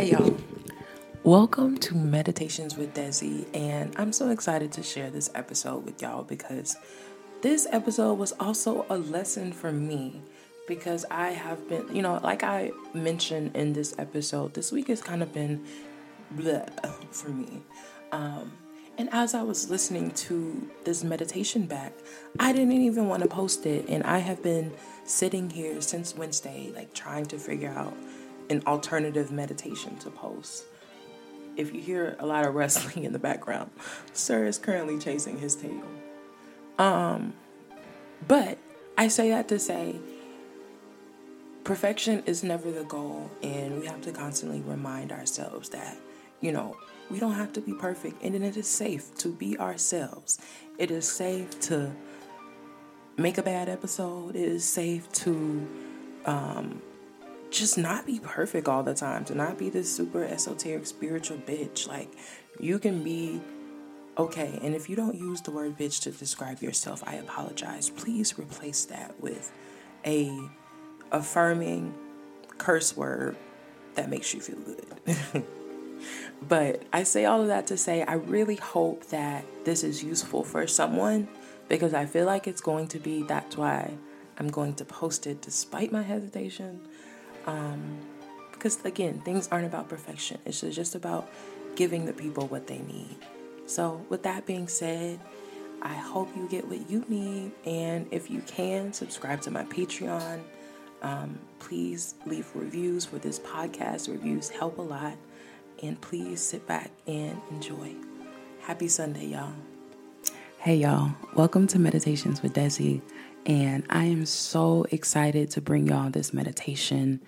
Hey y'all. Welcome to Meditations with Desi, and I'm so excited to share this episode with y'all because this episode was also a lesson for me because I have been, you know, like I mentioned in this episode, this week has kind of been bleh for me. Um, and as I was listening to this meditation back, I didn't even want to post it. And I have been sitting here since Wednesday, like trying to figure out an alternative meditation to post. If you hear a lot of wrestling in the background, Sir is currently chasing his tail. Um, but I say that to say perfection is never the goal, and we have to constantly remind ourselves that, you know, we don't have to be perfect, and it is safe to be ourselves. It is safe to make a bad episode. It is safe to um, just not be perfect all the time, to not be this super esoteric spiritual bitch. Like, you can be okay. And if you don't use the word bitch to describe yourself, I apologize. Please replace that with a affirming curse word that makes you feel good. But I say all of that to say I really hope that this is useful for someone because I feel like it's going to be. That's why I'm going to post it despite my hesitation. Um, because again, things aren't about perfection, it's just about giving the people what they need. So, with that being said, I hope you get what you need. And if you can, subscribe to my Patreon. Um, please leave reviews for this podcast. Reviews help a lot and please sit back and enjoy. Happy Sunday, y'all. Hey, y'all. Welcome to Meditations with Desi. And I am so excited to bring y'all this meditation.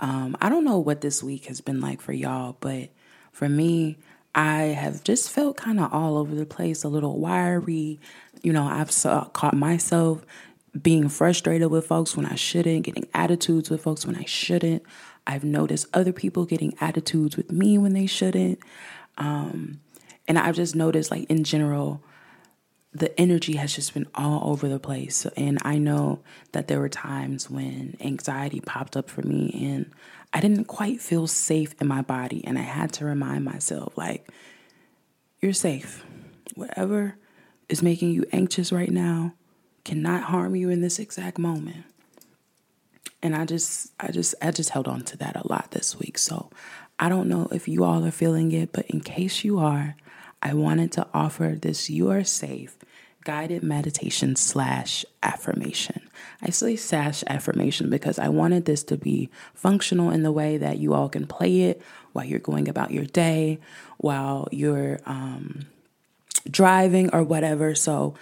Um, I don't know what this week has been like for y'all, but for me, I have just felt kind of all over the place, a little wiry. You know, I've saw, caught myself being frustrated with folks when I shouldn't, getting attitudes with folks when I shouldn't. I've noticed other people getting attitudes with me when they shouldn't. Um, and I've just noticed, like, in general, the energy has just been all over the place. And I know that there were times when anxiety popped up for me and I didn't quite feel safe in my body. And I had to remind myself, like, you're safe. Whatever is making you anxious right now cannot harm you in this exact moment and I just I just I just held on to that a lot this week. So I don't know if you all are feeling it, but in case you are, I wanted to offer this you are safe guided meditation slash affirmation. I say slash affirmation because I wanted this to be functional in the way that you all can play it while you're going about your day, while you're um, driving or whatever. So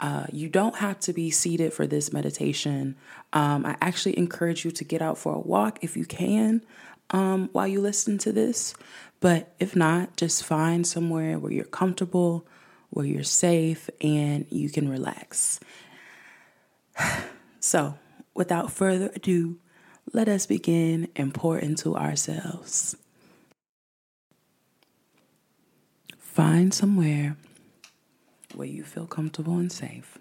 uh, you don't have to be seated for this meditation. Um, I actually encourage you to get out for a walk if you can um, while you listen to this. But if not, just find somewhere where you're comfortable, where you're safe, and you can relax. So, without further ado, let us begin and pour into ourselves. Find somewhere where you feel comfortable and safe.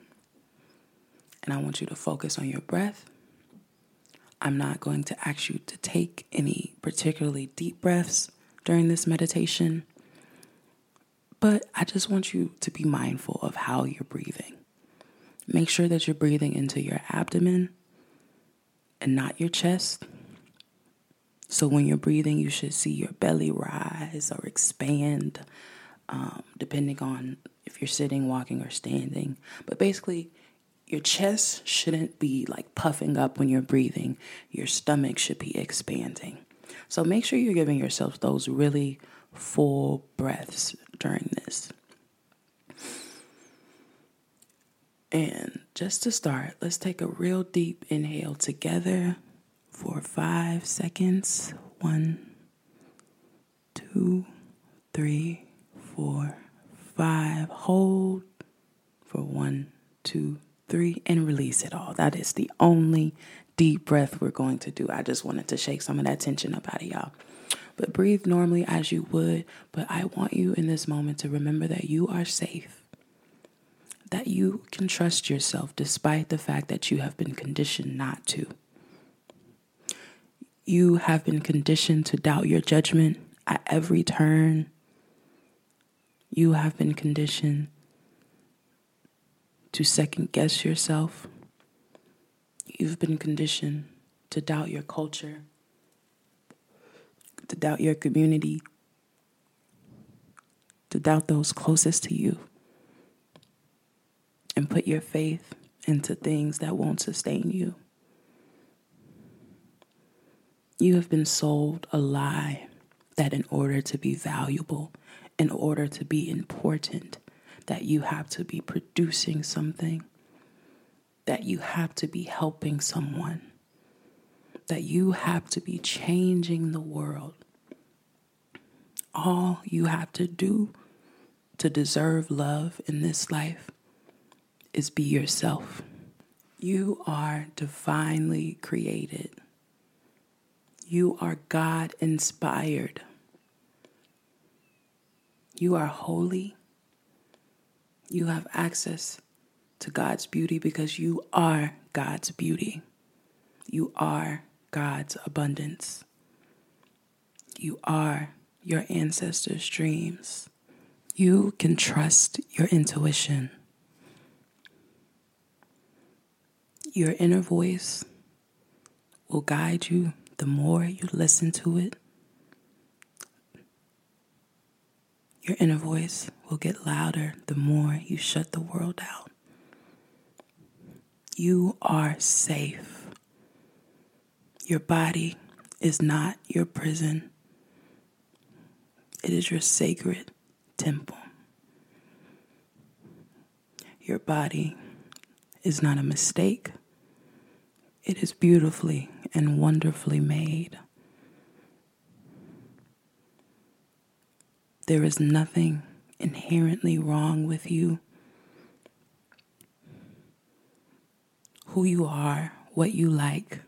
And I want you to focus on your breath. I'm not going to ask you to take any particularly deep breaths during this meditation, but I just want you to be mindful of how you're breathing. Make sure that you're breathing into your abdomen and not your chest. So when you're breathing, you should see your belly rise or expand, um, depending on if you're sitting, walking, or standing. But basically, your chest shouldn't be like puffing up when you're breathing. Your stomach should be expanding. So make sure you're giving yourself those really full breaths during this. And just to start, let's take a real deep inhale together for five seconds. One, two, three, four, five, hold for one, two, three, and release it all. That is the only deep breath we're going to do. I just wanted to shake some of that tension up out of y'all. But breathe normally as you would. But I want you in this moment to remember that you are safe, that you can trust yourself despite the fact that you have been conditioned not to. You have been conditioned to doubt your judgment at every turn. You have been conditioned to second guess yourself. You've been conditioned to doubt your culture, to doubt your community, to doubt those closest to you, and put your faith into things that won't sustain you. You have been sold a lie that in order to be valuable, in order to be important, that you have to be producing something, that you have to be helping someone, that you have to be changing the world. All you have to do to deserve love in this life is be yourself. You are divinely created. You are God inspired. You are holy. You have access to God's beauty because you are God's beauty. You are God's abundance. You are your ancestors' dreams. You can trust your intuition. Your inner voice will guide you the more you listen to it. Your inner voice will get louder the more you shut the world out. You are safe. Your body is not your prison, it is your sacred temple. Your body is not a mistake, it is beautifully and wonderfully made. There is nothing inherently wrong with you. Who you are, what you like,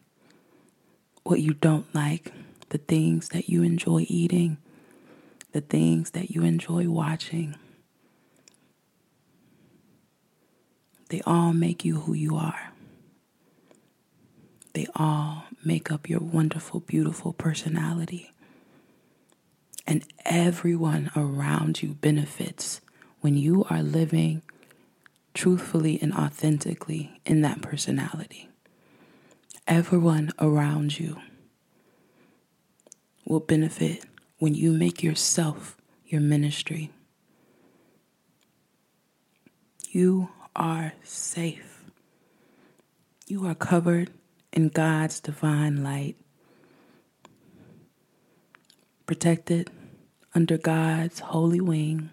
what you don't like, the things that you enjoy eating, the things that you enjoy watching. They all make you who you are. They all make up your wonderful, beautiful personality. And everyone around you benefits when you are living truthfully and authentically in that personality. Everyone around you will benefit when you make yourself your ministry. You are safe. You are covered in God's divine light protected under God's holy wing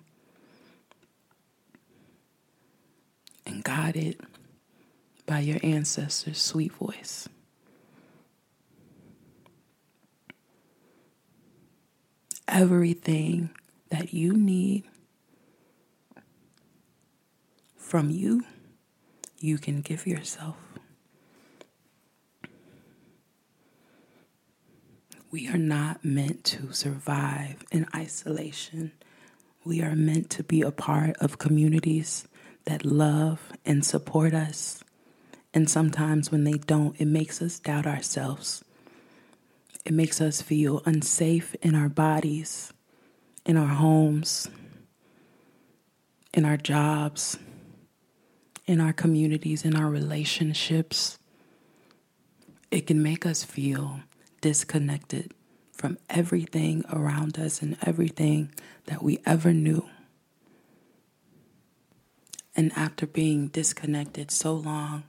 and guided by your ancestors' sweet voice. Everything that you need from you, you can give yourself. We are not meant to survive in isolation. We are meant to be a part of communities that love and support us. And sometimes when they don't, it makes us doubt ourselves. It makes us feel unsafe in our bodies, in our homes, in our jobs, in our communities, in our relationships. It can make us feel disconnected from everything around us and everything that we ever knew. And after being disconnected so long,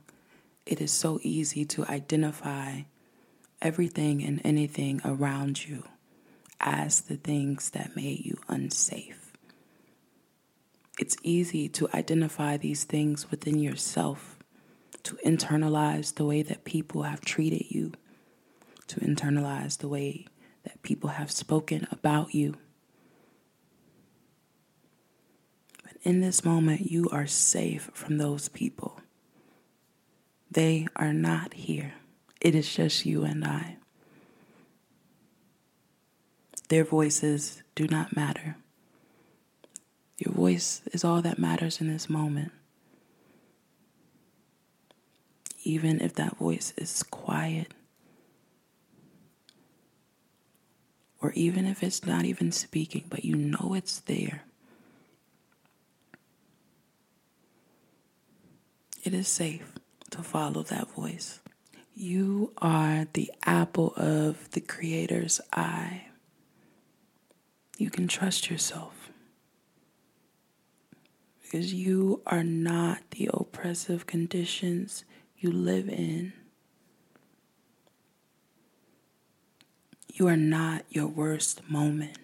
it is so easy to identify everything and anything around you as the things that made you unsafe. It's easy to identify these things within yourself, to internalize the way that people have treated you to internalize the way that people have spoken about you. But in this moment, you are safe from those people. They are not here. It is just you and I. Their voices do not matter. Your voice is all that matters in this moment. Even if that voice is quiet or even if it's not even speaking, but you know it's there, it is safe to follow that voice. You are the apple of the Creator's eye. You can trust yourself because you are not the oppressive conditions you live in. You are not your worst moment.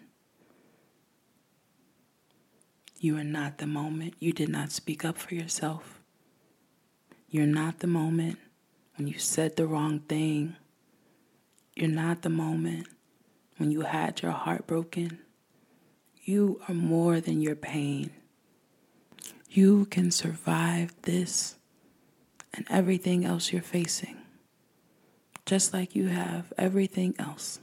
You are not the moment you did not speak up for yourself. You're not the moment when you said the wrong thing. You're not the moment when you had your heart broken. You are more than your pain. You can survive this and everything else you're facing, just like you have everything else.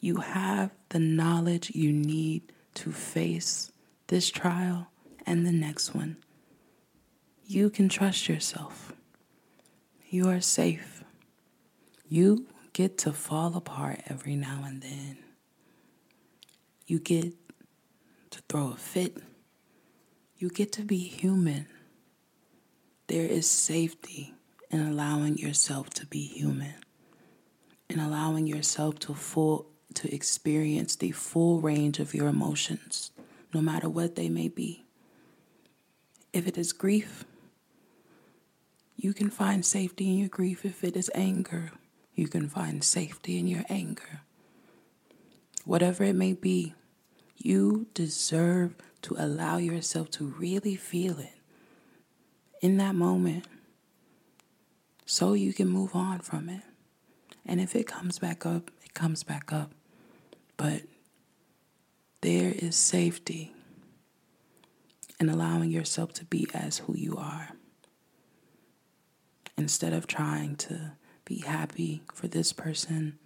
You have the knowledge you need to face this trial and the next one. You can trust yourself. You are safe. You get to fall apart every now and then. You get to throw a fit. You get to be human. There is safety in allowing yourself to be human, in allowing yourself to full to experience the full range of your emotions, no matter what they may be. If it is grief, you can find safety in your grief. If it is anger, you can find safety in your anger. Whatever it may be, you deserve to allow yourself to really feel it in that moment so you can move on from it. And if it comes back up, it comes back up. But there is safety in allowing yourself to be as who you are. Instead of trying to be happy for this person,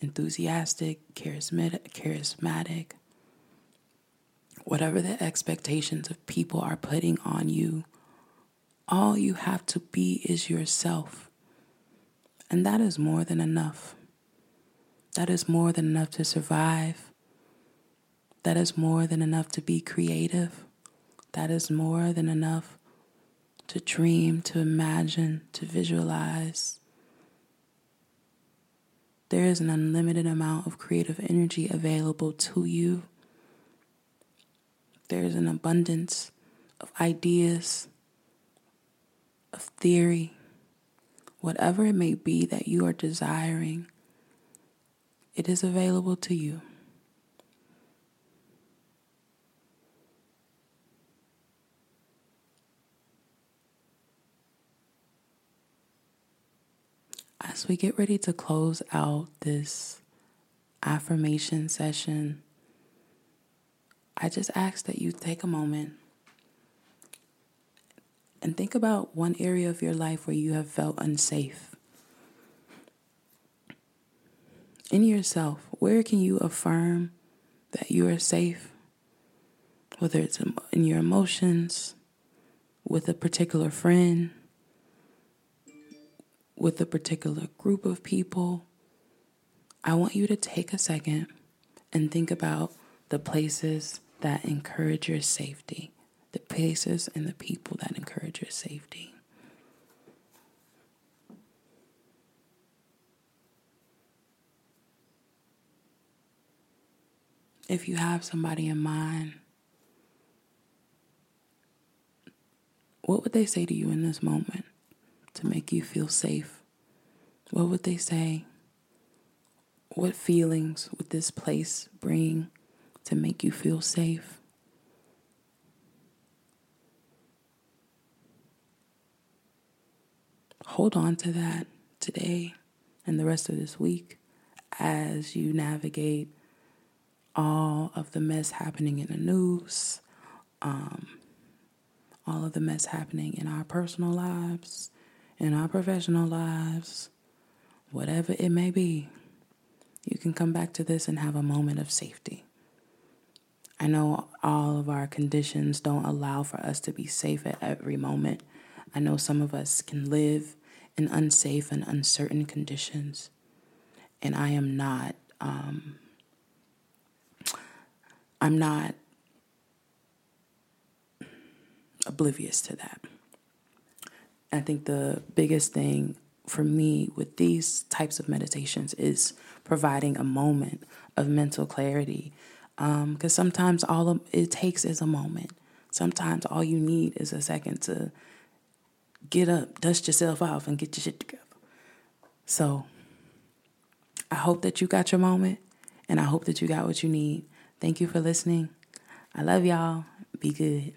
enthusiastic, charismatic, whatever the expectations of people are putting on you, all you have to be is yourself. And that is more than enough. That is more than enough to survive. That is more than enough to be creative. That is more than enough to dream, to imagine, to visualize. There is an unlimited amount of creative energy available to you. There is an abundance of ideas, of theory, whatever it may be that you are desiring it is available to you. As we get ready to close out this affirmation session, I just ask that you take a moment and think about one area of your life where you have felt unsafe. in yourself, where can you affirm that you are safe? Whether it's in your emotions, with a particular friend, with a particular group of people, I want you to take a second and think about the places that encourage your safety, the places and the people that encourage your safety. if you have somebody in mind, what would they say to you in this moment to make you feel safe? What would they say? What feelings would this place bring to make you feel safe? Hold on to that today and the rest of this week as you navigate all of the mess happening in the news, um, all of the mess happening in our personal lives, in our professional lives, whatever it may be, you can come back to this and have a moment of safety. I know all of our conditions don't allow for us to be safe at every moment. I know some of us can live in unsafe and uncertain conditions. And I am not um, I'm not oblivious to that. I think the biggest thing for me with these types of meditations is providing a moment of mental clarity. Because um, sometimes all it takes is a moment. Sometimes all you need is a second to get up, dust yourself off, and get your shit together. So I hope that you got your moment, and I hope that you got what you need. Thank you for listening. I love y'all. Be good.